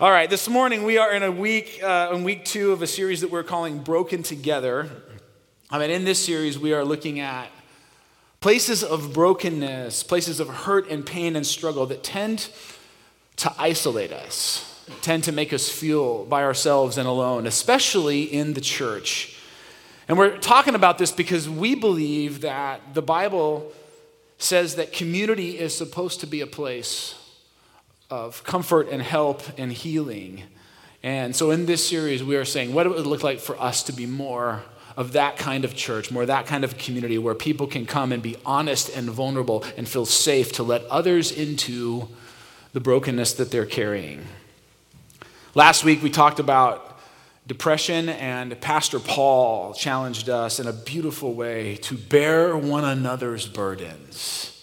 All right, this morning we are in a week, uh, in week two of a series that we're calling Broken Together. I mean, in this series, we are looking at places of brokenness, places of hurt and pain and struggle that tend to isolate us, tend to make us feel by ourselves and alone, especially in the church. And we're talking about this because we believe that the Bible says that community is supposed to be a place of comfort and help and healing. And so in this series, we are saying what it would look like for us to be more of that kind of church, more that kind of community where people can come and be honest and vulnerable and feel safe to let others into the brokenness that they're carrying. Last week, we talked about depression, and Pastor Paul challenged us in a beautiful way to bear one another's burdens.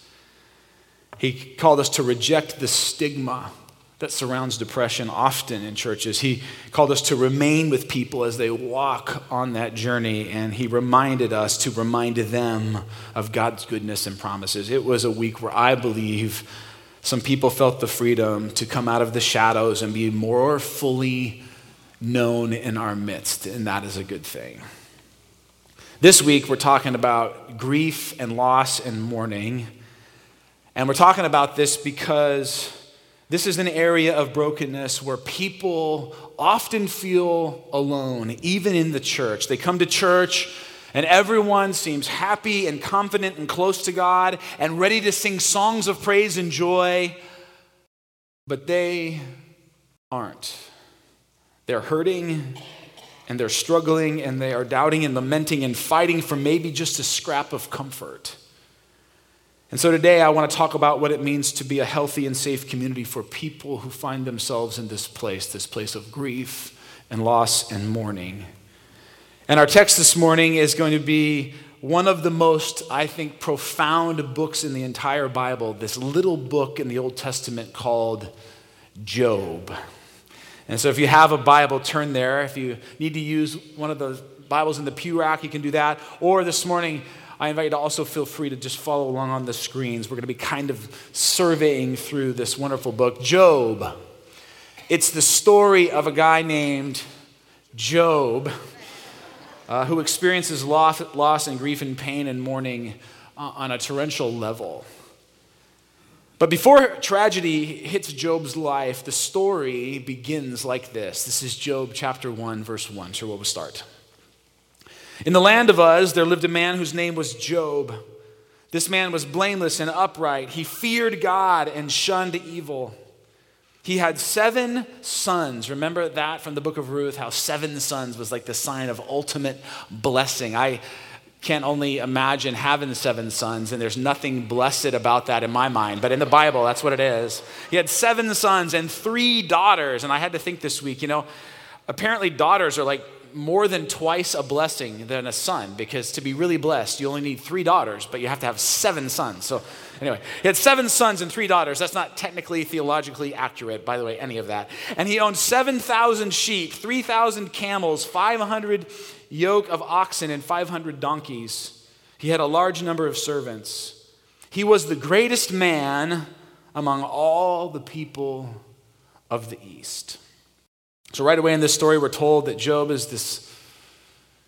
He called us to reject the stigma that surrounds depression often in churches. He called us to remain with people as they walk on that journey, and he reminded us to remind them of God's goodness and promises. It was a week where I believe some people felt the freedom to come out of the shadows and be more fully known in our midst, and that is a good thing. This week, we're talking about grief and loss and mourning. And we're talking about this because this is an area of brokenness where people often feel alone, even in the church. They come to church and everyone seems happy and confident and close to God and ready to sing songs of praise and joy, but they aren't. They're hurting and they're struggling and they are doubting and lamenting and fighting for maybe just a scrap of comfort. And so today I want to talk about what it means to be a healthy and safe community for people who find themselves in this place, this place of grief and loss and mourning. And our text this morning is going to be one of the most, I think, profound books in the entire Bible, this little book in the Old Testament called Job. And so if you have a Bible, turn there. If you need to use one of the Bibles in the pew rack, you can do that. Or this morning, I invite you to also feel free to just follow along on the screens. We're going to be kind of surveying through this wonderful book, Job. It's the story of a guy named Job uh, who experiences loss, loss and grief and pain and mourning uh, on a torrential level. But before tragedy hits Job's life, the story begins like this. This is Job chapter 1, verse 1. So where we'll start. In the land of Uz, there lived a man whose name was Job. This man was blameless and upright. He feared God and shunned evil. He had seven sons. Remember that from the book of Ruth, how seven sons was like the sign of ultimate blessing. I can't only imagine having seven sons, and there's nothing blessed about that in my mind. But in the Bible, that's what it is. He had seven sons and three daughters. And I had to think this week, you know, apparently daughters are like more than twice a blessing than a son because to be really blessed, you only need three daughters, but you have to have seven sons. So, anyway, he had seven sons and three daughters. That's not technically theologically accurate, by the way, any of that. And he owned 7,000 sheep, 3,000 camels, 500 yoke of oxen, and 500 donkeys. He had a large number of servants. He was the greatest man among all the people of the East. So, right away in this story, we're told that Job is this,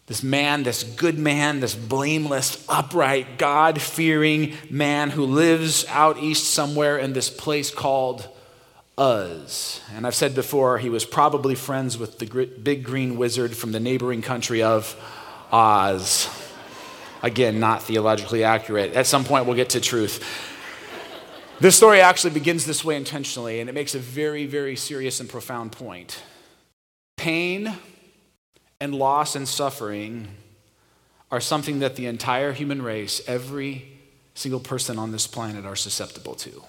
this man, this good man, this blameless, upright, God fearing man who lives out east somewhere in this place called Uz. And I've said before, he was probably friends with the big green wizard from the neighboring country of Oz. Again, not theologically accurate. At some point, we'll get to truth. This story actually begins this way intentionally, and it makes a very, very serious and profound point. Pain and loss and suffering are something that the entire human race, every single person on this planet, are susceptible to.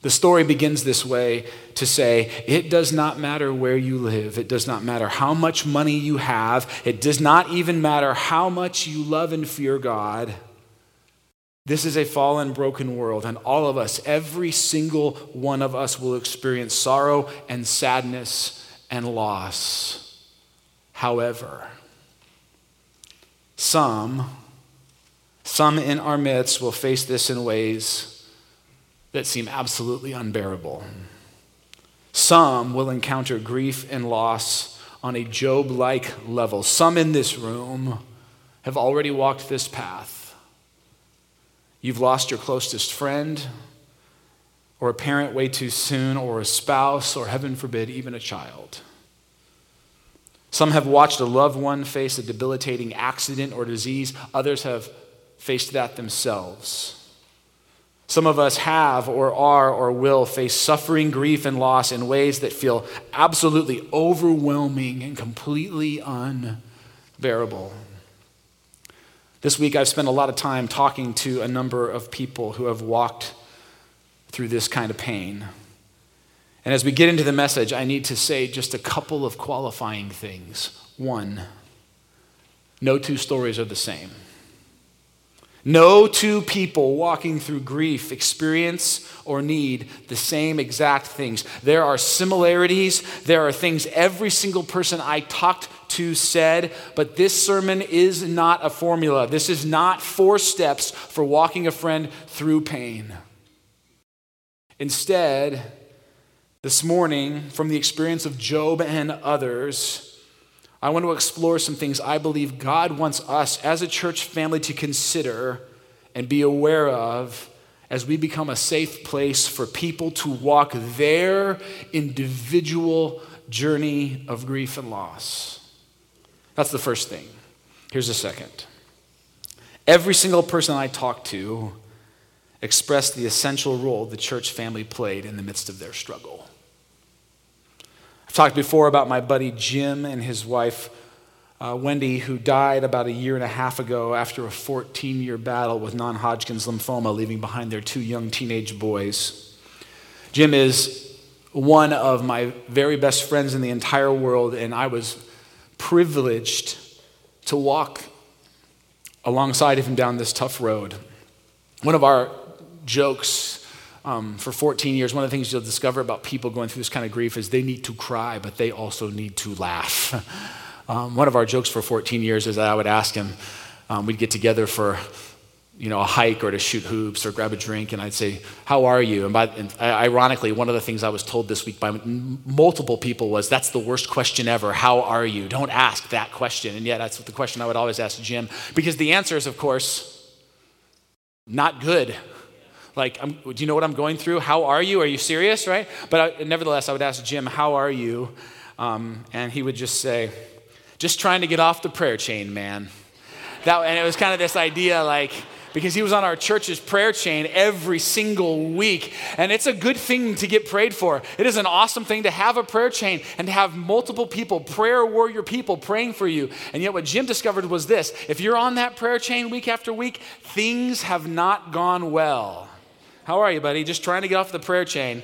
The story begins this way to say, it does not matter where you live. It does not matter how much money you have. It does not even matter how much you love and fear God. This is a fallen, broken world, and all of us, every single one of us, will experience sorrow and sadness and loss. However, some, some in our midst will face this in ways that seem absolutely unbearable. Some will encounter grief and loss on a Job like level. Some in this room have already walked this path. You've lost your closest friend, or a parent way too soon, or a spouse, or heaven forbid, even a child. Some have watched a loved one face a debilitating accident or disease, others have faced that themselves. Some of us have, or are, or will face suffering, grief, and loss in ways that feel absolutely overwhelming and completely unbearable. This week, I've spent a lot of time talking to a number of people who have walked through this kind of pain. And as we get into the message, I need to say just a couple of qualifying things. One, no two stories are the same. No two people walking through grief experience or need the same exact things. There are similarities, there are things every single person I talked to said, but this sermon is not a formula. This is not four steps for walking a friend through pain. Instead, this morning, from the experience of Job and others, I want to explore some things I believe God wants us as a church family to consider and be aware of as we become a safe place for people to walk their individual journey of grief and loss. That's the first thing. Here's the second. Every single person I talk to expressed the essential role the church family played in the midst of their struggle. I've talked before about my buddy Jim and his wife, uh, Wendy, who died about a year and a half ago after a 14 year battle with non Hodgkin's lymphoma, leaving behind their two young teenage boys. Jim is one of my very best friends in the entire world, and I was privileged to walk alongside of him down this tough road. One of our jokes um, for 14 years, one of the things you'll discover about people going through this kind of grief is they need to cry, but they also need to laugh. um, one of our jokes for 14 years is that I would ask him, um, we'd get together for you know, a hike or to shoot hoops or grab a drink, and I'd say, "How are you?" And, by, and ironically, one of the things I was told this week by m- multiple people was, "That's the worst question ever. How are you? Don't ask that question." And yet, that's the question I would always ask Jim, because the answer is, of course, not good like, I'm, do you know what I'm going through? How are you? Are you serious, right? But I, nevertheless, I would ask Jim, how are you? Um, and he would just say, just trying to get off the prayer chain, man. That, and it was kind of this idea like, because he was on our church's prayer chain every single week. And it's a good thing to get prayed for. It is an awesome thing to have a prayer chain and to have multiple people, prayer warrior people, praying for you. And yet, what Jim discovered was this if you're on that prayer chain week after week, things have not gone well. How are you, buddy? Just trying to get off the prayer chain.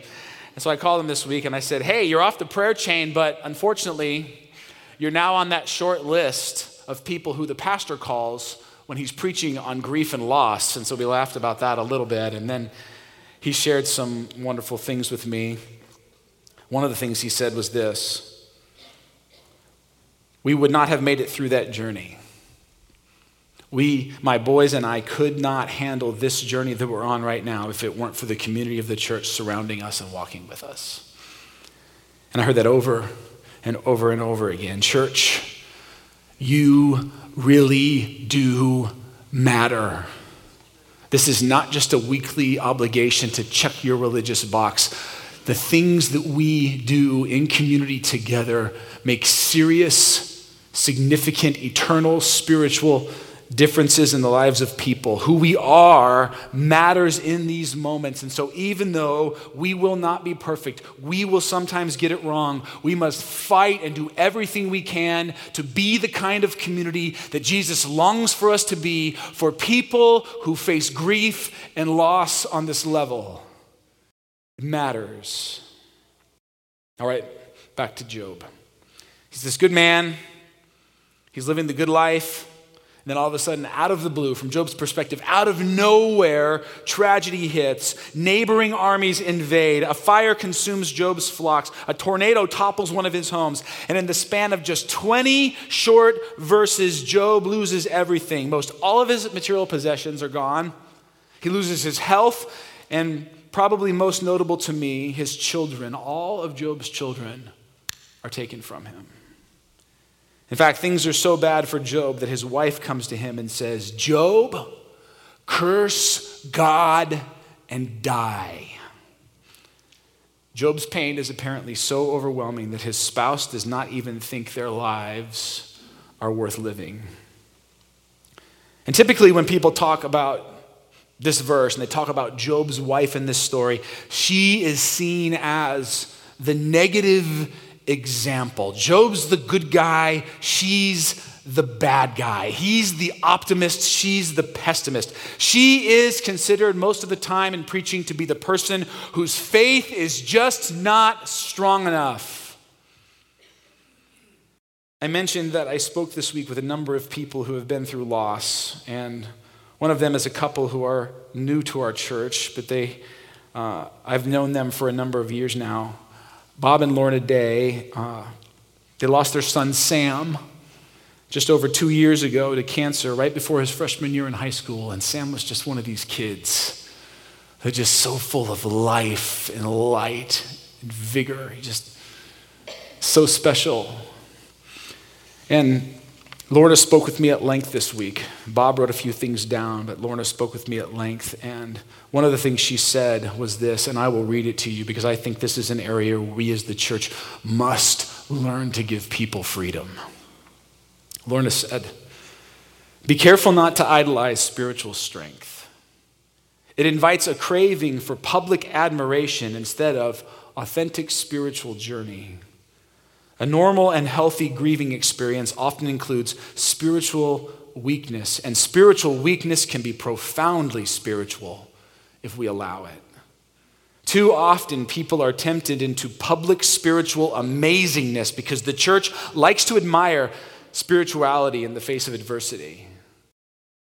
And so I called him this week and I said, Hey, you're off the prayer chain, but unfortunately, you're now on that short list of people who the pastor calls when he's preaching on grief and loss. And so we laughed about that a little bit. And then he shared some wonderful things with me. One of the things he said was this We would not have made it through that journey we, my boys and I, could not handle this journey that we're on right now if it weren't for the community of the church surrounding us and walking with us. And I heard that over and over and over again. Church, you really do matter. This is not just a weekly obligation to check your religious box. The things that we do in community together make serious, significant, eternal, spiritual differences in the lives of people. Who we are matters in these moments. And so, even though we will not be perfect, we will sometimes get it wrong, we must fight and do everything we can to be the kind of community that Jesus longs for us to be for people who face grief and loss on this level. It matters. All right, back to Job. He's this good man. He's living the good life then all of a sudden, out of the blue, from Job's perspective, out of nowhere, tragedy hits. Neighboring armies invade. A fire consumes Job's flocks. A tornado topples one of his homes. And in the span of just 20 short verses, Job loses everything. Most all of his material possessions are gone. He loses his health and probably most notable to me, his children, all of Job's children, are taken from him. In fact, things are so bad for Job that his wife comes to him and says, Job, curse God and die. Job's pain is apparently so overwhelming that his spouse does not even think their lives are worth living. And typically, when people talk about this verse and they talk about Job's wife in this story, she is seen as the negative example. Job's the good guy, she's the bad guy. He's the optimist, she's the pessimist. She is considered most of the time in preaching to be the person whose faith is just not strong enough. I mentioned that I spoke this week with a number of people who have been through loss, and one of them is a couple who are new to our church, but they, uh, I've known them for a number of years now. Bob and Lorna Day, uh, they lost their son Sam just over two years ago to cancer right before his freshman year in high school. And Sam was just one of these kids are just so full of life and light and vigor. He just so special. And Lorna spoke with me at length this week. Bob wrote a few things down, but Lorna spoke with me at length. And one of the things she said was this, and I will read it to you because I think this is an area where we as the church must learn to give people freedom. Lorna said, Be careful not to idolize spiritual strength. It invites a craving for public admiration instead of authentic spiritual journey. A normal and healthy grieving experience often includes spiritual weakness, and spiritual weakness can be profoundly spiritual if we allow it. Too often, people are tempted into public spiritual amazingness because the church likes to admire spirituality in the face of adversity.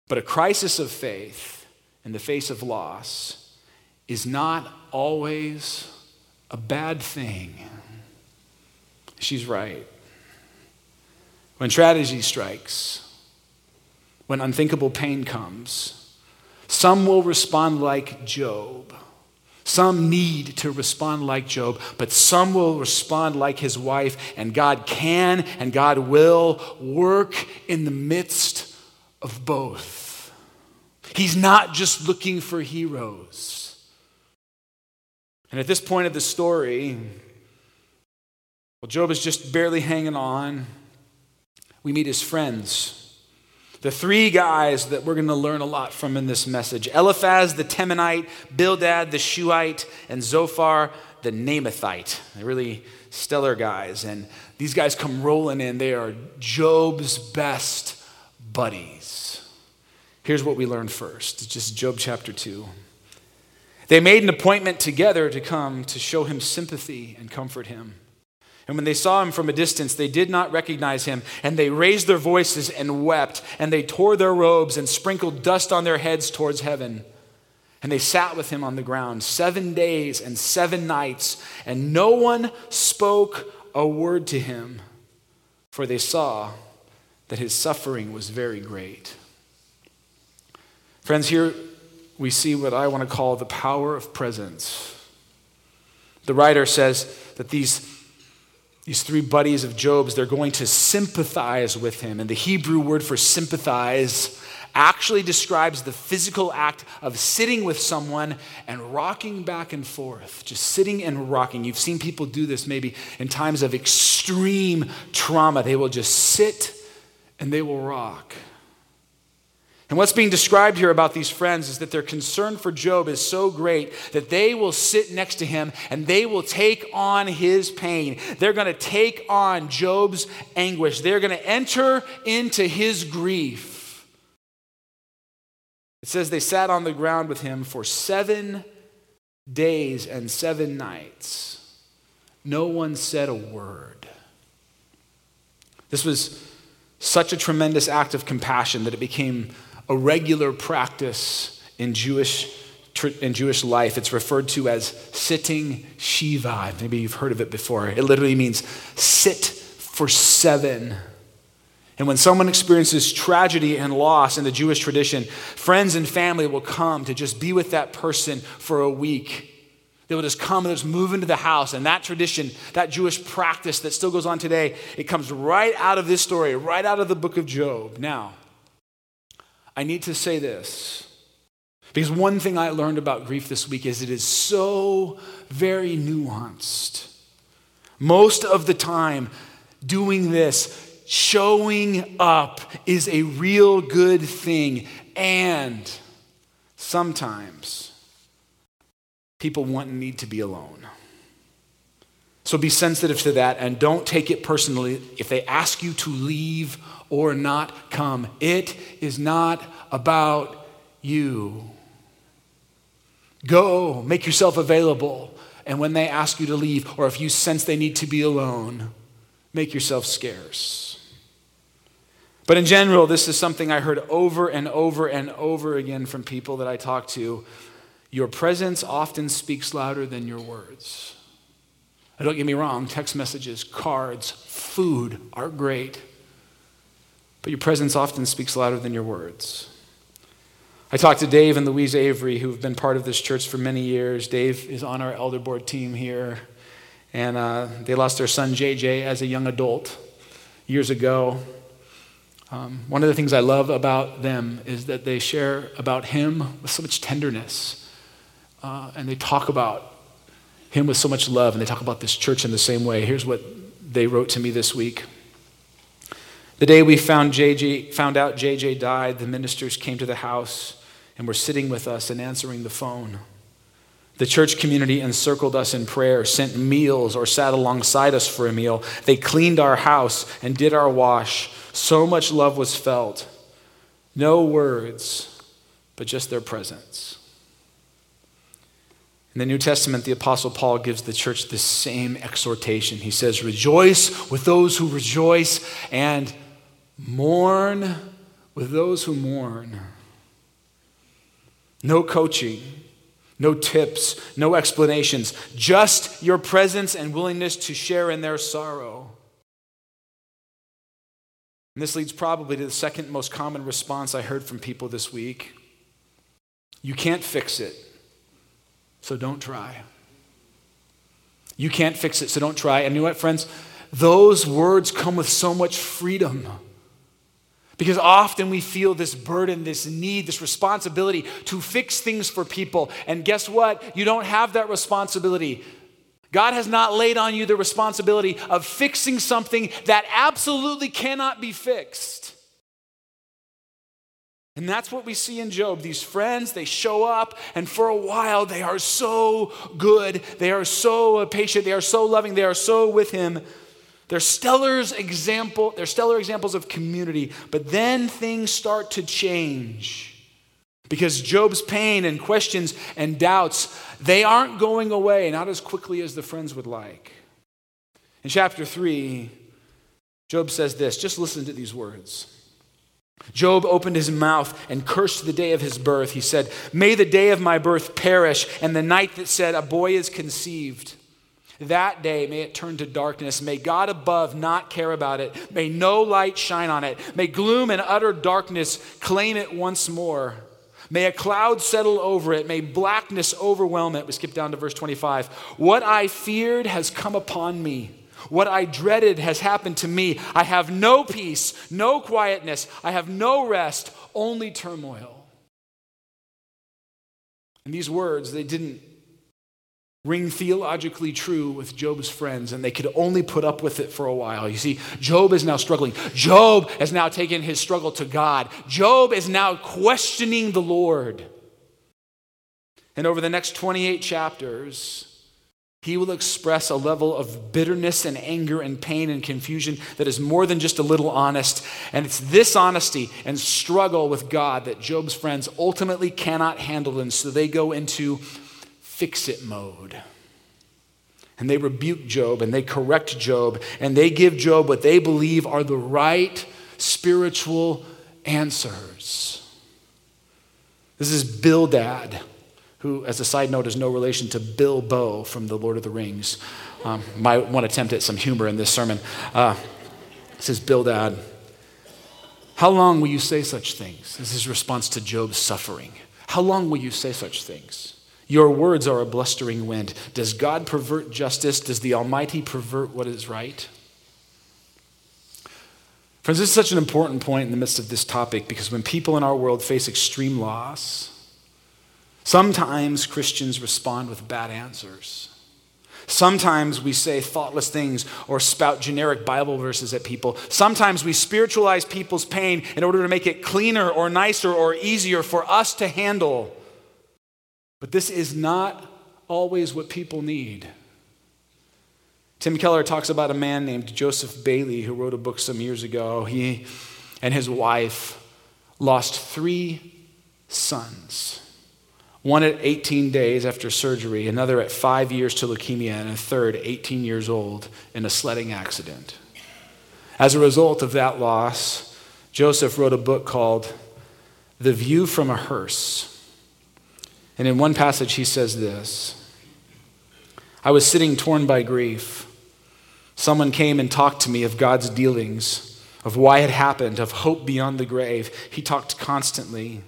But a crisis of faith in the face of loss is not always a bad thing. She's right. When tragedy strikes, when unthinkable pain comes, some will respond like Job. Some need to respond like Job, but some will respond like his wife, and God can and God will work in the midst of both. He's not just looking for heroes. And at this point of the story, well, Job is just barely hanging on. We meet his friends. The three guys that we're going to learn a lot from in this message Eliphaz the Temanite, Bildad the Shuhite, and Zophar the Naamathite. They're really stellar guys. And these guys come rolling in. They are Job's best buddies. Here's what we learn first it's just Job chapter 2. They made an appointment together to come to show him sympathy and comfort him. And when they saw him from a distance, they did not recognize him, and they raised their voices and wept, and they tore their robes and sprinkled dust on their heads towards heaven. And they sat with him on the ground seven days and seven nights, and no one spoke a word to him, for they saw that his suffering was very great. Friends, here we see what I want to call the power of presence. The writer says that these these three buddies of Job's, they're going to sympathize with him. And the Hebrew word for sympathize actually describes the physical act of sitting with someone and rocking back and forth, just sitting and rocking. You've seen people do this maybe in times of extreme trauma. They will just sit and they will rock. And what's being described here about these friends is that their concern for Job is so great that they will sit next to him and they will take on his pain. They're going to take on Job's anguish. They're going to enter into his grief. It says they sat on the ground with him for seven days and seven nights. No one said a word. This was such a tremendous act of compassion that it became a regular practice in Jewish, in Jewish life. It's referred to as sitting Shiva. Maybe you've heard of it before. It literally means sit for seven. And when someone experiences tragedy and loss in the Jewish tradition, friends and family will come to just be with that person for a week They will just come and just move into the house. And that tradition, that Jewish practice that still goes on today, it comes right out of this story, right out of the book of Job. Now, I need to say this. Because one thing I learned about grief this week is it is so very nuanced. Most of the time, doing this, showing up, is a real good thing. And sometimes, people want and need to be alone. So be sensitive to that and don't take it personally if they ask you to leave or not come. It is not about you. Go, make yourself available. And when they ask you to leave, or if you sense they need to be alone, make yourself scarce. But in general, this is something I heard over and over and over again from people that I talk to your presence often speaks louder than your words. Now, don't get me wrong, text messages, cards, food are great. But your presence often speaks louder than your words. I talked to Dave and Louise Avery, who have been part of this church for many years. Dave is on our elder board team here. And uh, they lost their son, JJ, as a young adult years ago. Um, one of the things I love about them is that they share about him with so much tenderness uh, and they talk about him with so much love, and they talk about this church in the same way. Here's what they wrote to me this week. The day we found, JJ, found out JJ died, the ministers came to the house and were sitting with us and answering the phone. The church community encircled us in prayer, sent meals, or sat alongside us for a meal. They cleaned our house and did our wash. So much love was felt. No words, but just their presence. In the New Testament, the Apostle Paul gives the church the same exhortation. He says, Rejoice with those who rejoice and mourn with those who mourn. No coaching, no tips, no explanations, just your presence and willingness to share in their sorrow. And this leads probably to the second most common response I heard from people this week. You can't fix it. So don't try. You can't fix it, so don't try. And you know what, friends? Those words come with so much freedom. Because often we feel this burden, this need, this responsibility to fix things for people. And guess what? You don't have that responsibility. God has not laid on you the responsibility of fixing something that absolutely cannot be fixed. And that's what we see in Job. These friends, they show up, and for a while, they are so good. They are so patient. They are so loving. They are so with him. They're stellar, example, they're stellar examples of community. But then things start to change. Because Job's pain and questions and doubts, they aren't going away, not as quickly as the friends would like. In chapter 3, Job says this just listen to these words. Job opened his mouth and cursed the day of his birth. He said, May the day of my birth perish, and the night that said, A boy is conceived. That day, may it turn to darkness. May God above not care about it. May no light shine on it. May gloom and utter darkness claim it once more. May a cloud settle over it. May blackness overwhelm it. We skip down to verse 25. What I feared has come upon me. What I dreaded has happened to me. I have no peace, no quietness. I have no rest, only turmoil. And these words, they didn't ring theologically true with Job's friends, and they could only put up with it for a while. You see, Job is now struggling. Job has now taken his struggle to God. Job is now questioning the Lord. And over the next 28 chapters, he will express a level of bitterness and anger and pain and confusion that is more than just a little honest. And it's this honesty and struggle with God that Job's friends ultimately cannot handle. And so they go into fix it mode. And they rebuke Job and they correct Job and they give Job what they believe are the right spiritual answers. This is Bildad who, as a side note, is no relation to Bilbo from The Lord of the Rings. Um, my one attempt at some humor in this sermon. Uh, says Bildad, How long will you say such things? This is his response to Job's suffering. How long will you say such things? Your words are a blustering wind. Does God pervert justice? Does the Almighty pervert what is right? Friends, this is such an important point in the midst of this topic because when people in our world face extreme loss, sometimes Christians respond with bad answers. Sometimes we say thoughtless things or spout generic Bible verses at people. Sometimes we spiritualize people's pain in order to make it cleaner or nicer or easier for us to handle. But this is not always what people need. Tim Keller talks about a man named Joseph Bayly who wrote a book some years ago. He and his wife lost three sons one at 18 days after surgery, another at five years to leukemia, and a third, 18 years old, in a sledding accident. As a result of that loss, Joseph wrote a book called The View from a Hearse. And in one passage, he says this I was sitting torn by grief. Someone came and talked to me of God's dealings, of why it happened, of hope beyond the grave. He talked constantly.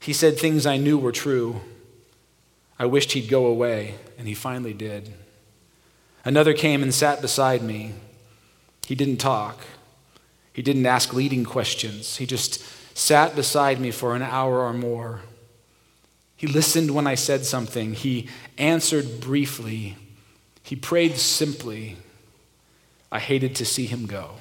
He said things I knew were true. I wished he'd go away, and he finally did. Another came and sat beside me. He didn't talk, he didn't ask leading questions. He just sat beside me for an hour or more. He listened when I said something, he answered briefly, he prayed simply. I hated to see him go.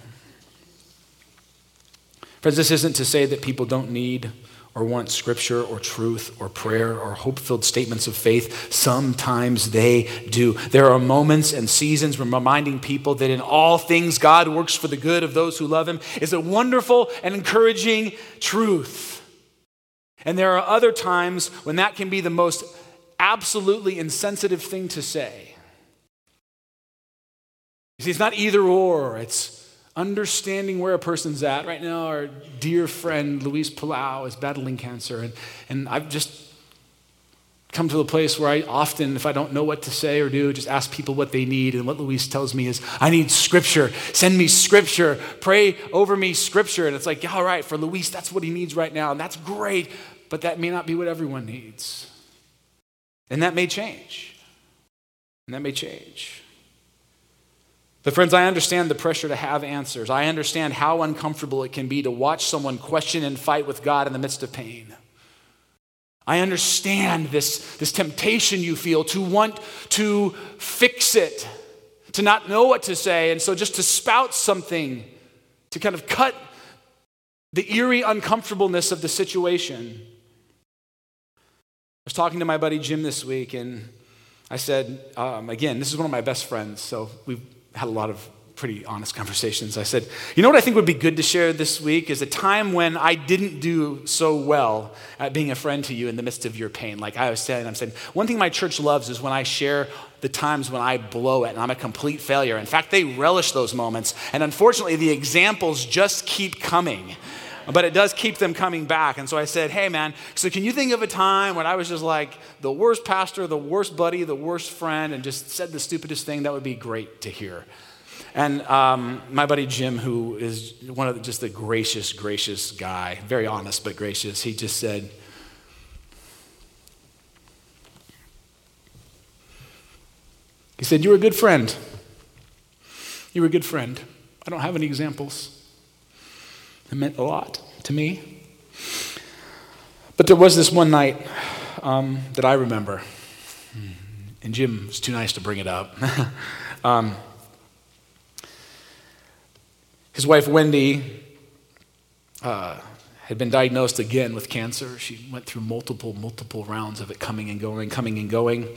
Friends, this isn't to say that people don't need or want scripture or truth or prayer or hope filled statements of faith. Sometimes they do. There are moments and seasons when reminding people that in all things God works for the good of those who love Him is a wonderful and encouraging truth. And there are other times when that can be the most absolutely insensitive thing to say. You see, it's not either or, it's understanding where a person's at. Right now, our dear friend Luis Palau is battling cancer, and, and I've just come to the place where I often, if I don't know what to say or do, just ask people what they need. And what Luis tells me is, I need scripture. Send me scripture. Pray over me scripture. And it's like, all right, for Luis, that's what he needs right now. And that's great, but that may not be what everyone needs. And that may change. And that may change. But, friends, I understand the pressure to have answers. I understand how uncomfortable it can be to watch someone question and fight with God in the midst of pain. I understand this, this temptation you feel to want to fix it, to not know what to say, and so just to spout something to kind of cut the eerie uncomfortableness of the situation. I was talking to my buddy Jim this week, and I said, um, again, this is one of my best friends, so we've had a lot of pretty honest conversations. I said, You know what I think would be good to share this week is a time when I didn't do so well at being a friend to you in the midst of your pain. Like I was saying, I'm saying, one thing my church loves is when I share the times when I blow it and I'm a complete failure. In fact, they relish those moments. And unfortunately, the examples just keep coming but it does keep them coming back. And so I said, hey, man, so can you think of a time when I was just like the worst pastor, the worst buddy, the worst friend, and just said the stupidest thing? That would be great to hear. And um, my buddy Jim, who is one of the, just the gracious, gracious guy, very honest but gracious, he just said, he said, You're a good friend. You're a good friend. I don't have any examples. It meant a lot to me. But there was this one night um, that I remember, and Jim was too nice to bring it up. um, his wife, Wendy, uh, had been diagnosed again with cancer. She went through multiple, multiple rounds of it coming and going, coming and going.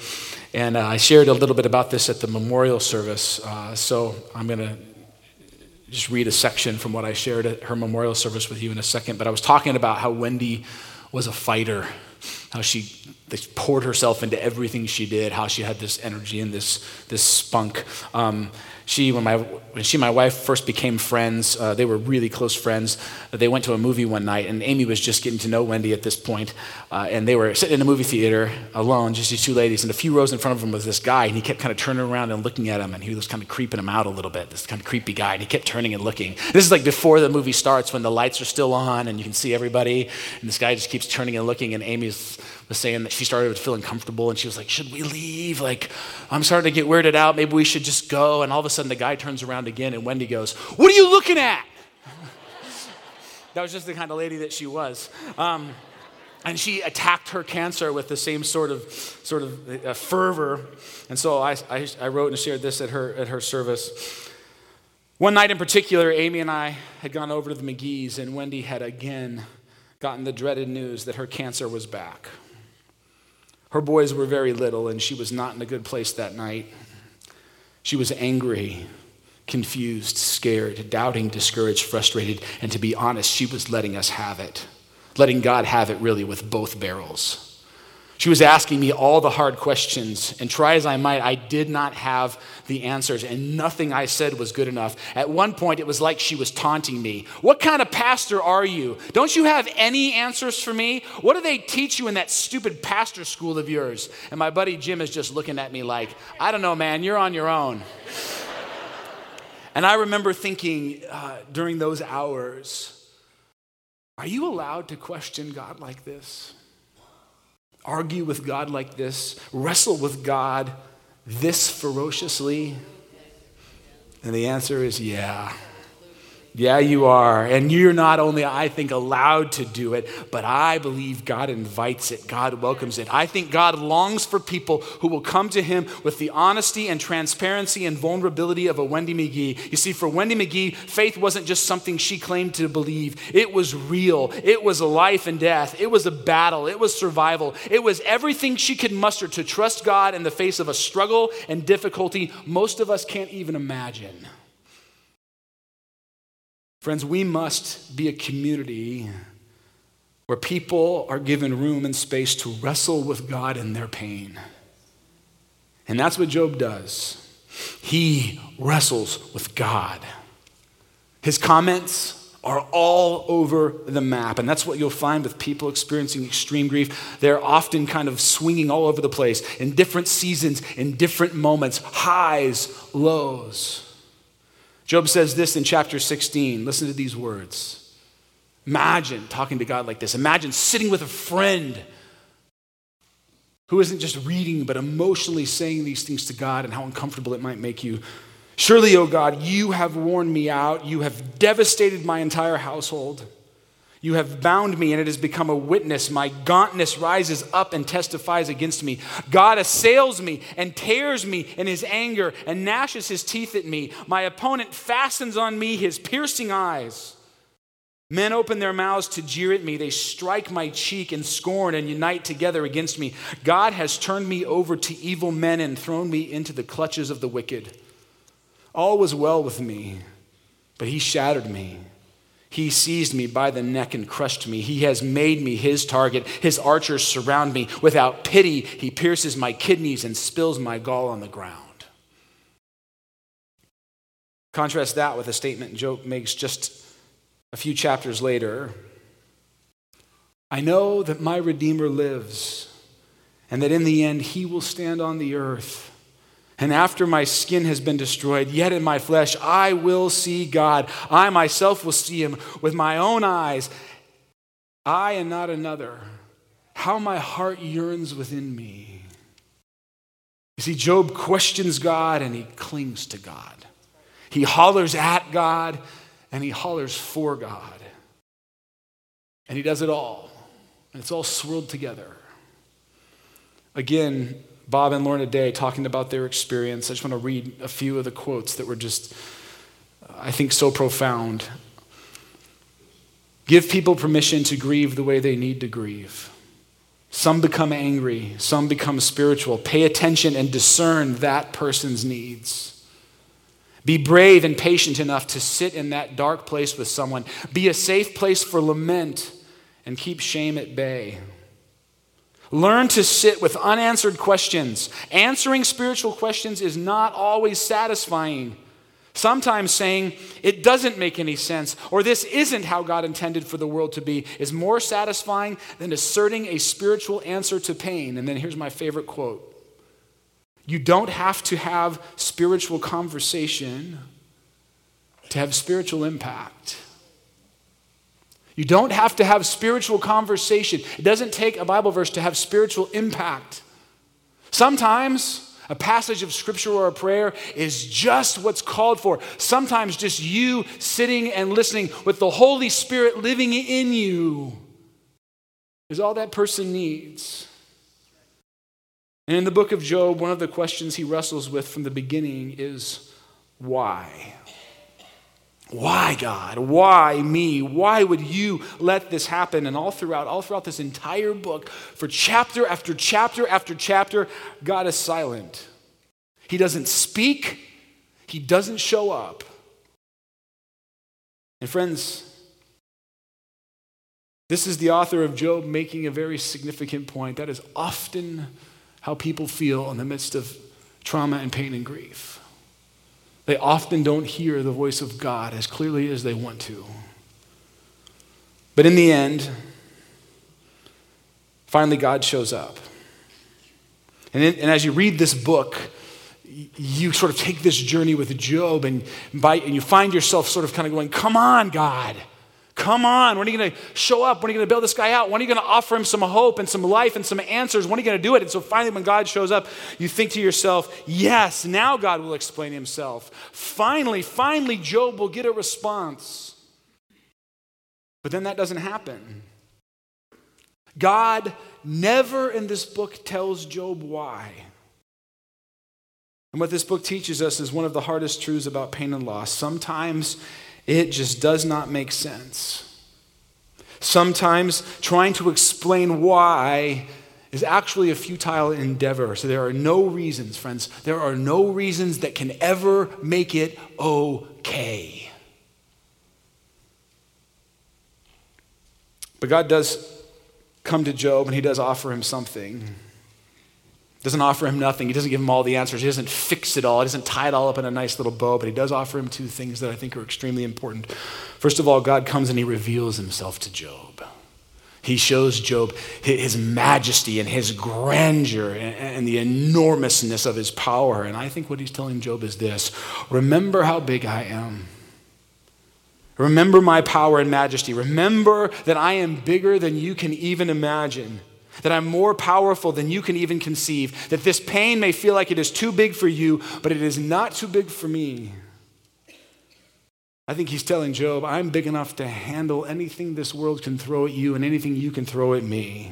And uh, I shared a little bit about this at the memorial service. Uh, so I'm going to just read a section from what I shared at her memorial service with you in a second. But I was talking about how Wendy was a fighter, how she poured herself into everything she did, how she had this energy and this, this spunk. Um, she, when, my, when she and my wife first became friends, uh, they were really close friends. They went to a movie one night, and Amy was just getting to know Wendy at this point, uh, and they were sitting in a movie theater alone, just these two ladies, and a few rows in front of them was this guy, and he kept kind of turning around and looking at him, and he was kind of creeping him out a little bit, this kind of creepy guy, and he kept turning and looking. This is like before the movie starts, when the lights are still on, and you can see everybody, and this guy just keeps turning and looking, and Amy's was saying that she started feeling comfortable and she was like, Should we leave? Like, I'm starting to get weirded out. Maybe we should just go. And all of a sudden, the guy turns around again and Wendy goes, What are you looking at? that was just the kind of lady that she was. Um, and she attacked her cancer with the same sort of sort of uh, fervor. And so I, I, I wrote and shared this at her at her service. One night in particular, Amy and I had gone over to the McGee's, and Wendy had again gotten the dreaded news that her cancer was back. Her boys were very little, and she was not in a good place that night. She was angry, confused, scared, doubting, discouraged, frustrated, and to be honest, she was letting us have it, letting God have it really with both barrels. She was asking me all the hard questions, and try as I might, I did not have the answers, and nothing I said was good enough. At one point, it was like she was taunting me. What kind of pastor are you? Don't you have any answers for me? What do they teach you in that stupid pastor school of yours? And my buddy Jim is just looking at me like, I don't know, man, you're on your own. and I remember thinking uh, during those hours, are you allowed to question God like this? Argue with God like this, wrestle with God this ferociously? And the answer is yeah. Yeah, you are. And you're not only, I think, allowed to do it, but I believe God invites it. God welcomes it. I think God longs for people who will come to Him with the honesty and transparency and vulnerability of a Wendy McGee. You see, for Wendy McGee, faith wasn't just something she claimed to believe, it was real. It was life and death. It was a battle. It was survival. It was everything she could muster to trust God in the face of a struggle and difficulty most of us can't even imagine. Friends, we must be a community where people are given room and space to wrestle with God in their pain. And that's what Job does. He wrestles with God. His comments are all over the map. And that's what you'll find with people experiencing extreme grief. They're often kind of swinging all over the place in different seasons, in different moments, highs, lows. Job says this in chapter 16. Listen to these words. Imagine talking to God like this. Imagine sitting with a friend who isn't just reading, but emotionally saying these things to God and how uncomfortable it might make you. Surely, O oh God, you have worn me out. You have devastated my entire household. You have bound me, and it has become a witness. My gauntness rises up and testifies against me. God assails me and tears me in his anger and gnashes his teeth at me. My opponent fastens on me his piercing eyes. Men open their mouths to jeer at me. They strike my cheek in scorn and unite together against me. God has turned me over to evil men and thrown me into the clutches of the wicked. All was well with me, but he shattered me. He seized me by the neck and crushed me. He has made me his target. His archers surround me. Without pity, he pierces my kidneys and spills my gall on the ground. Contrast that with a statement Job makes just a few chapters later. I know that my Redeemer lives, and that in the end he will stand on the earth. And after my skin has been destroyed, yet in my flesh I will see God. I myself will see him with my own eyes. I and not another. How my heart yearns within me. You see, Job questions God and he clings to God. He hollers at God and he hollers for God. And he does it all. And it's all swirled together. Again, Bob and Lorna Day talking about their experience. I just want to read a few of the quotes that were just, I think, so profound. Give people permission to grieve the way they need to grieve. Some become angry, some become spiritual. Pay attention and discern that person's needs. Be brave and patient enough to sit in that dark place with someone. Be a safe place for lament and keep shame at bay. Learn to sit with unanswered questions. Answering spiritual questions is not always satisfying. Sometimes saying, it doesn't make any sense, or this isn't how God intended for the world to be, is more satisfying than asserting a spiritual answer to pain. And then here's my favorite quote You don't have to have spiritual conversation to have spiritual impact. You don't have to have spiritual conversation. It doesn't take a Bible verse to have spiritual impact. Sometimes a passage of scripture or a prayer is just what's called for. Sometimes just you sitting and listening with the Holy Spirit living in you is all that person needs. And in the book of Job, one of the questions he wrestles with from the beginning is why? Why, God? Why me? Why would you let this happen? And all throughout, all throughout this entire book, for chapter after chapter after chapter, God is silent. He doesn't speak, He doesn't show up. And friends, this is the author of Job making a very significant point. That is often how people feel in the midst of trauma and pain and grief. They often don't hear the voice of God as clearly as they want to. But in the end, finally, God shows up. And, in, and as you read this book, you sort of take this journey with Job and, by, and you find yourself sort of kind of going, Come on, God. Come on, when are you going to show up? When are you going to bail this guy out? When are you going to offer him some hope and some life and some answers? When are you going to do it? And so finally, when God shows up, you think to yourself, yes, now God will explain himself. Finally, finally, Job will get a response. But then that doesn't happen. God never in this book tells Job why. And what this book teaches us is one of the hardest truths about pain and loss. Sometimes it just does not make sense. Sometimes trying to explain why is actually a futile endeavor. So there are no reasons, friends. There are no reasons that can ever make it okay. But God does come to Job and he does offer him something doesn't offer him nothing. He doesn't give him all the answers. He doesn't fix it all. He doesn't tie it all up in a nice little bow, but he does offer him two things that I think are extremely important. First of all, God comes and he reveals himself to Job. He shows Job his majesty and his grandeur and the enormousness of his power. And I think what he's telling Job is this Remember how big I am. Remember my power and majesty. Remember that I am bigger than you can even imagine that I'm more powerful than you can even conceive, that this pain may feel like it is too big for you, but it is not too big for me. I think he's telling Job, I'm big enough to handle anything this world can throw at you and anything you can throw at me.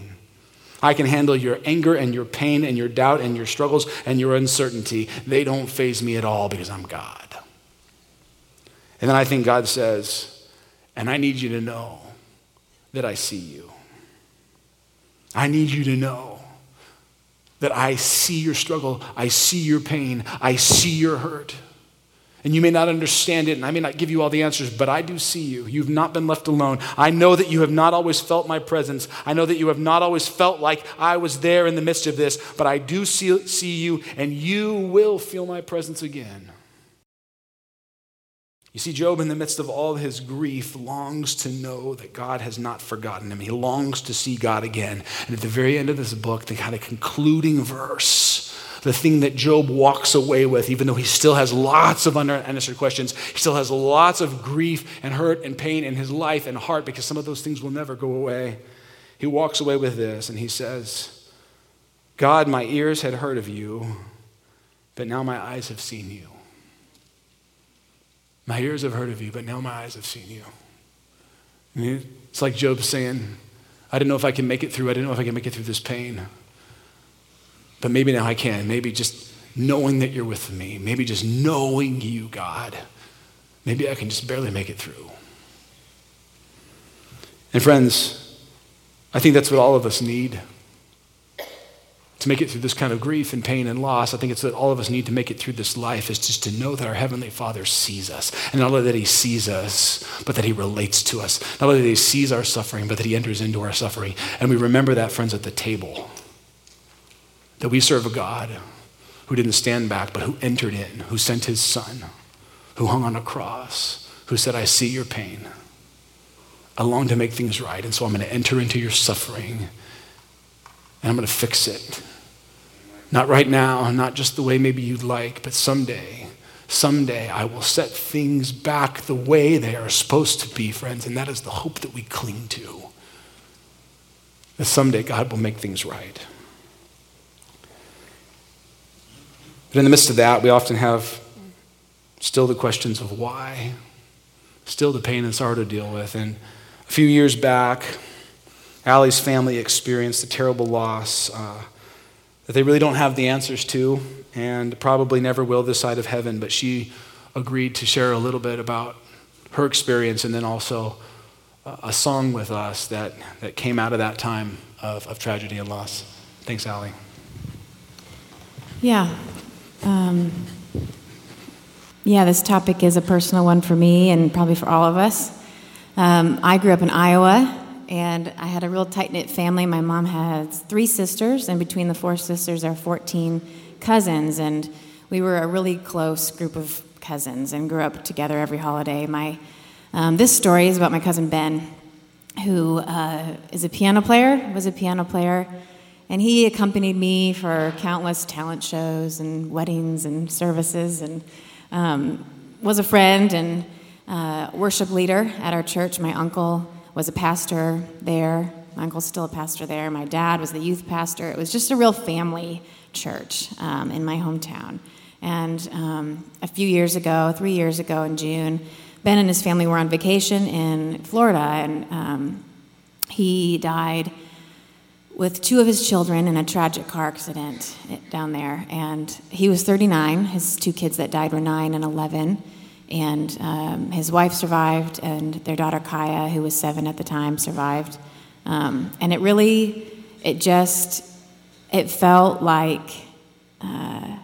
I can handle your anger and your pain and your doubt and your struggles and your uncertainty. They don't faze me at all because I'm God. And then I think God says, and I need you to know that I see you. I need you to know that I see your struggle, I see your pain, I see your hurt. And you may not understand it, and I may not give you all the answers, but I do see you. You've not been left alone. I know that you have not always felt my presence. I know that you have not always felt like I was there in the midst of this, but I do see, see you, and you will feel my presence again. You see, Job, in the midst of all his grief, longs to know that God has not forgotten him. He longs to see God again. And at the very end of this book, the kind of concluding verse, the thing that Job walks away with, even though he still has lots of unanswered questions, he still has lots of grief and hurt and pain in his life and heart because some of those things will never go away. He walks away with this and he says, God, my ears had heard of you, but now my eyes have seen you. My ears have heard of you, but now my eyes have seen you. it's like Job saying, I didn't know if I can make it through. I didn't know if I can make it through this pain. But maybe now I can. Maybe just knowing that you're with me. Maybe just knowing you, God. Maybe I can just barely make it through. And friends, I think that's what all of us need to make it through this kind of grief and pain and loss, I think it's that all of us need to make it through this life is just to know that our Heavenly Father sees us. And not only that He sees us, but that He relates to us. Not only that He sees our suffering, but that He enters into our suffering. And we remember that, friends, at the table. That we serve a God who didn't stand back, but who entered in, who sent His Son, who hung on a cross, who said, I see your pain. I long to make things right, and so I'm going to enter into your suffering and I'm going to fix it. Not right now, not just the way maybe you'd like, but someday. Someday I will set things back the way they are supposed to be, friends, and that is the hope that we cling to. That someday God will make things right. But in the midst of that, we often have still the questions of why, still the pain and sorrow to deal with. And a few years back, Allie's family experienced a terrible loss uh, that they really don't have the answers to and probably never will this side of heaven, but she agreed to share a little bit about her experience and then also a song with us that, that came out of that time of, of tragedy and loss. Thanks, Allie. Yeah. Um, yeah, this topic is a personal one for me and probably for all of us. Um, I grew up in Iowa, and I had a real tight knit family. My mom has three sisters, and between the four sisters, are 14 cousins, and we were a really close group of cousins and grew up together every holiday. My um, this story is about my cousin Ben, who uh, is a piano player, was a piano player, and he accompanied me for countless talent shows and weddings and services, and um, was a friend and uh, worship leader at our church. My uncle was a pastor there. My uncle's still a pastor there. My dad was the youth pastor. It was just a real family church um, in my hometown. And um, a few years ago, three years ago in June, Ben and his family were on vacation in Florida, and um, he died with two of his children in a tragic car accident down there. And he was 39. His two kids that died were 9 and 11. And um, his wife survived, and their daughter Kaya, who was seven at the time, survived. Um, and it really, it just, it felt like, uh,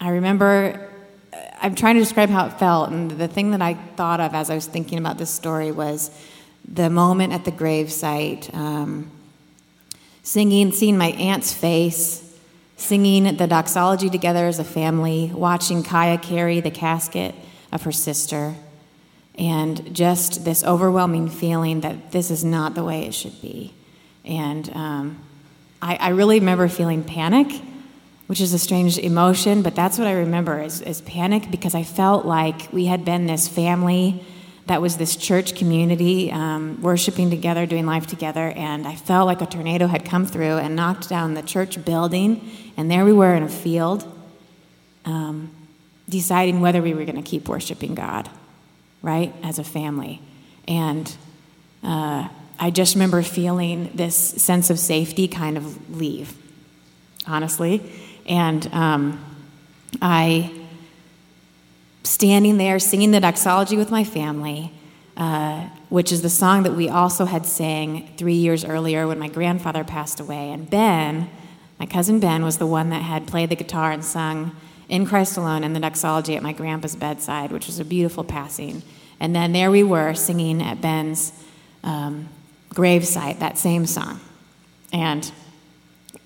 I remember, I'm trying to describe how it felt, and the thing that I thought of as I was thinking about this story was the moment at the gravesite, um, singing, seeing my aunt's face singing the doxology together as a family, watching Kaya carry the casket of her sister, and just this overwhelming feeling that this is not the way it should be. And um, I, I, really remember feeling panic, which is a strange emotion, but that's what I remember is, is panic because I felt like we had been this family that was this church community um, worshiping together, doing life together, and I felt like a tornado had come through and knocked down the church building, and there we were in a field, um, deciding whether we were going to keep worshiping God, right, as a family. And uh, I just remember feeling this sense of safety kind of leave, honestly. And um, I standing there singing the doxology with my family, uh, which is the song that we also had sang three years earlier when my grandfather passed away. And Ben, my cousin Ben, was the one that had played the guitar and sung In Christ Alone and the doxology at my grandpa's bedside, which was a beautiful passing. And then there we were singing at Ben's um, gravesite that same song. And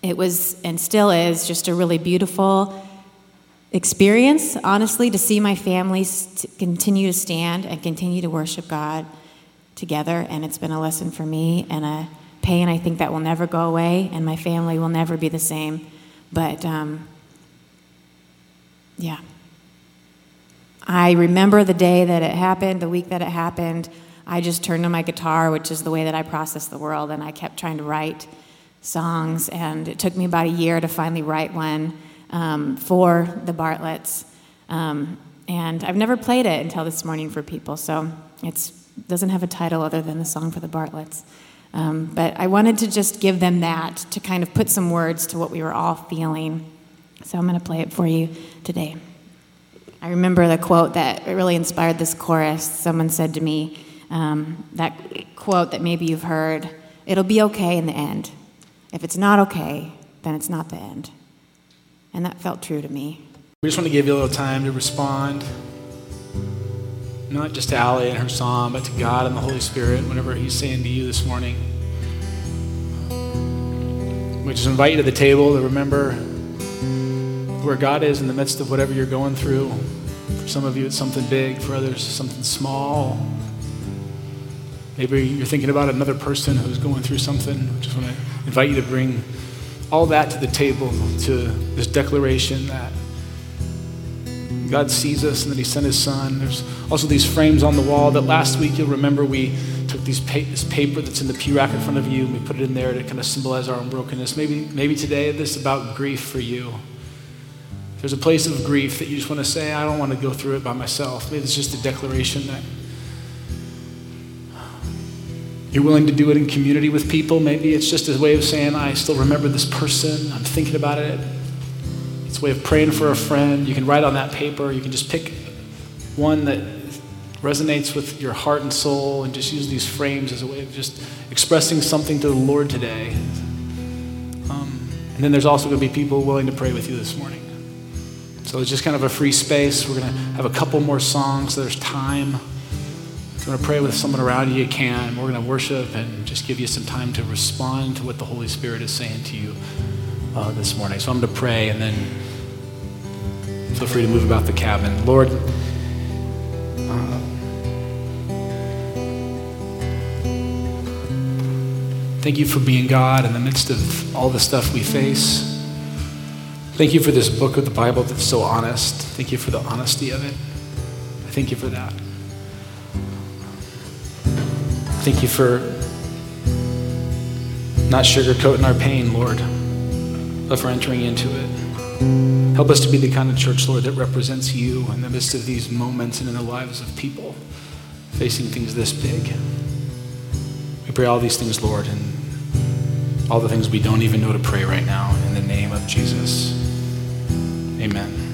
it was and still is just a really beautiful experience, honestly, to see my family continue to stand and continue to worship God together. And it's been a lesson for me and a pain I think that will never go away, and my family will never be the same. But um, yeah. I remember the day that it happened, the week that it happened. I just turned to my guitar, which is the way that I process the world, and I kept trying to write songs. And it took me about a year to finally write one um, for the Bartletts. Um, and I've never played it until this morning for people, so it doesn't have a title other than the song for the Bartletts. Um, but I wanted to just give them that to kind of put some words to what we were all feeling. So I'm going to play it for you today. I remember the quote that really inspired this chorus. Someone said to me, um, that quote that maybe you've heard it'll be okay in the end. If it's not okay, then it's not the end. And that felt true to me. We just want to give you a little time to respond, not just to Allie and her song, but to God and the Holy Spirit, whatever He's saying to you this morning. We just invite you to the table to remember where God is in the midst of whatever you're going through. For some of you, it's something big, for others, something small. Maybe you're thinking about another person who's going through something. I just want to invite you to bring all that to the table, to this declaration that God sees us and that He sent His Son. There's also these frames on the wall that last week you'll remember we took these pa- this paper that's in the pew rack in front of you and we put it in there to kind of symbolize our own brokenness. Maybe, maybe today this is about grief for you. There's a place of grief that you just want to say, I don't want to go through it by myself. Maybe it's just a declaration that you're willing to do it in community with people. Maybe it's just a way of saying, I still remember this person. I'm thinking about it. It's a way of praying for a friend. You can write on that paper. You can just pick one that resonates with your heart and soul and just use these frames as a way of just expressing something to the Lord today. Um, and then there's also going to be people willing to pray with you this morning. So it's just kind of a free space. We're going to have a couple more songs. So there's time. If you want to pray with someone around you, you can. We're going to worship and just give you some time to respond to what the Holy Spirit is saying to you uh, this morning. So I'm going to pray and then feel free to move about the cabin. Lord, uh, thank you for being God in the midst of all the stuff we face. Thank you for this book of the Bible that's so honest. Thank you for the honesty of it. I thank you for that. Thank you for not sugarcoating our pain, Lord, but for entering into it. Help us to be the kind of church, Lord, that represents you in the midst of these moments and in the lives of people facing things this big. We pray all these things, Lord, and all the things we don't even know to pray right now in the name of Jesus. Amen.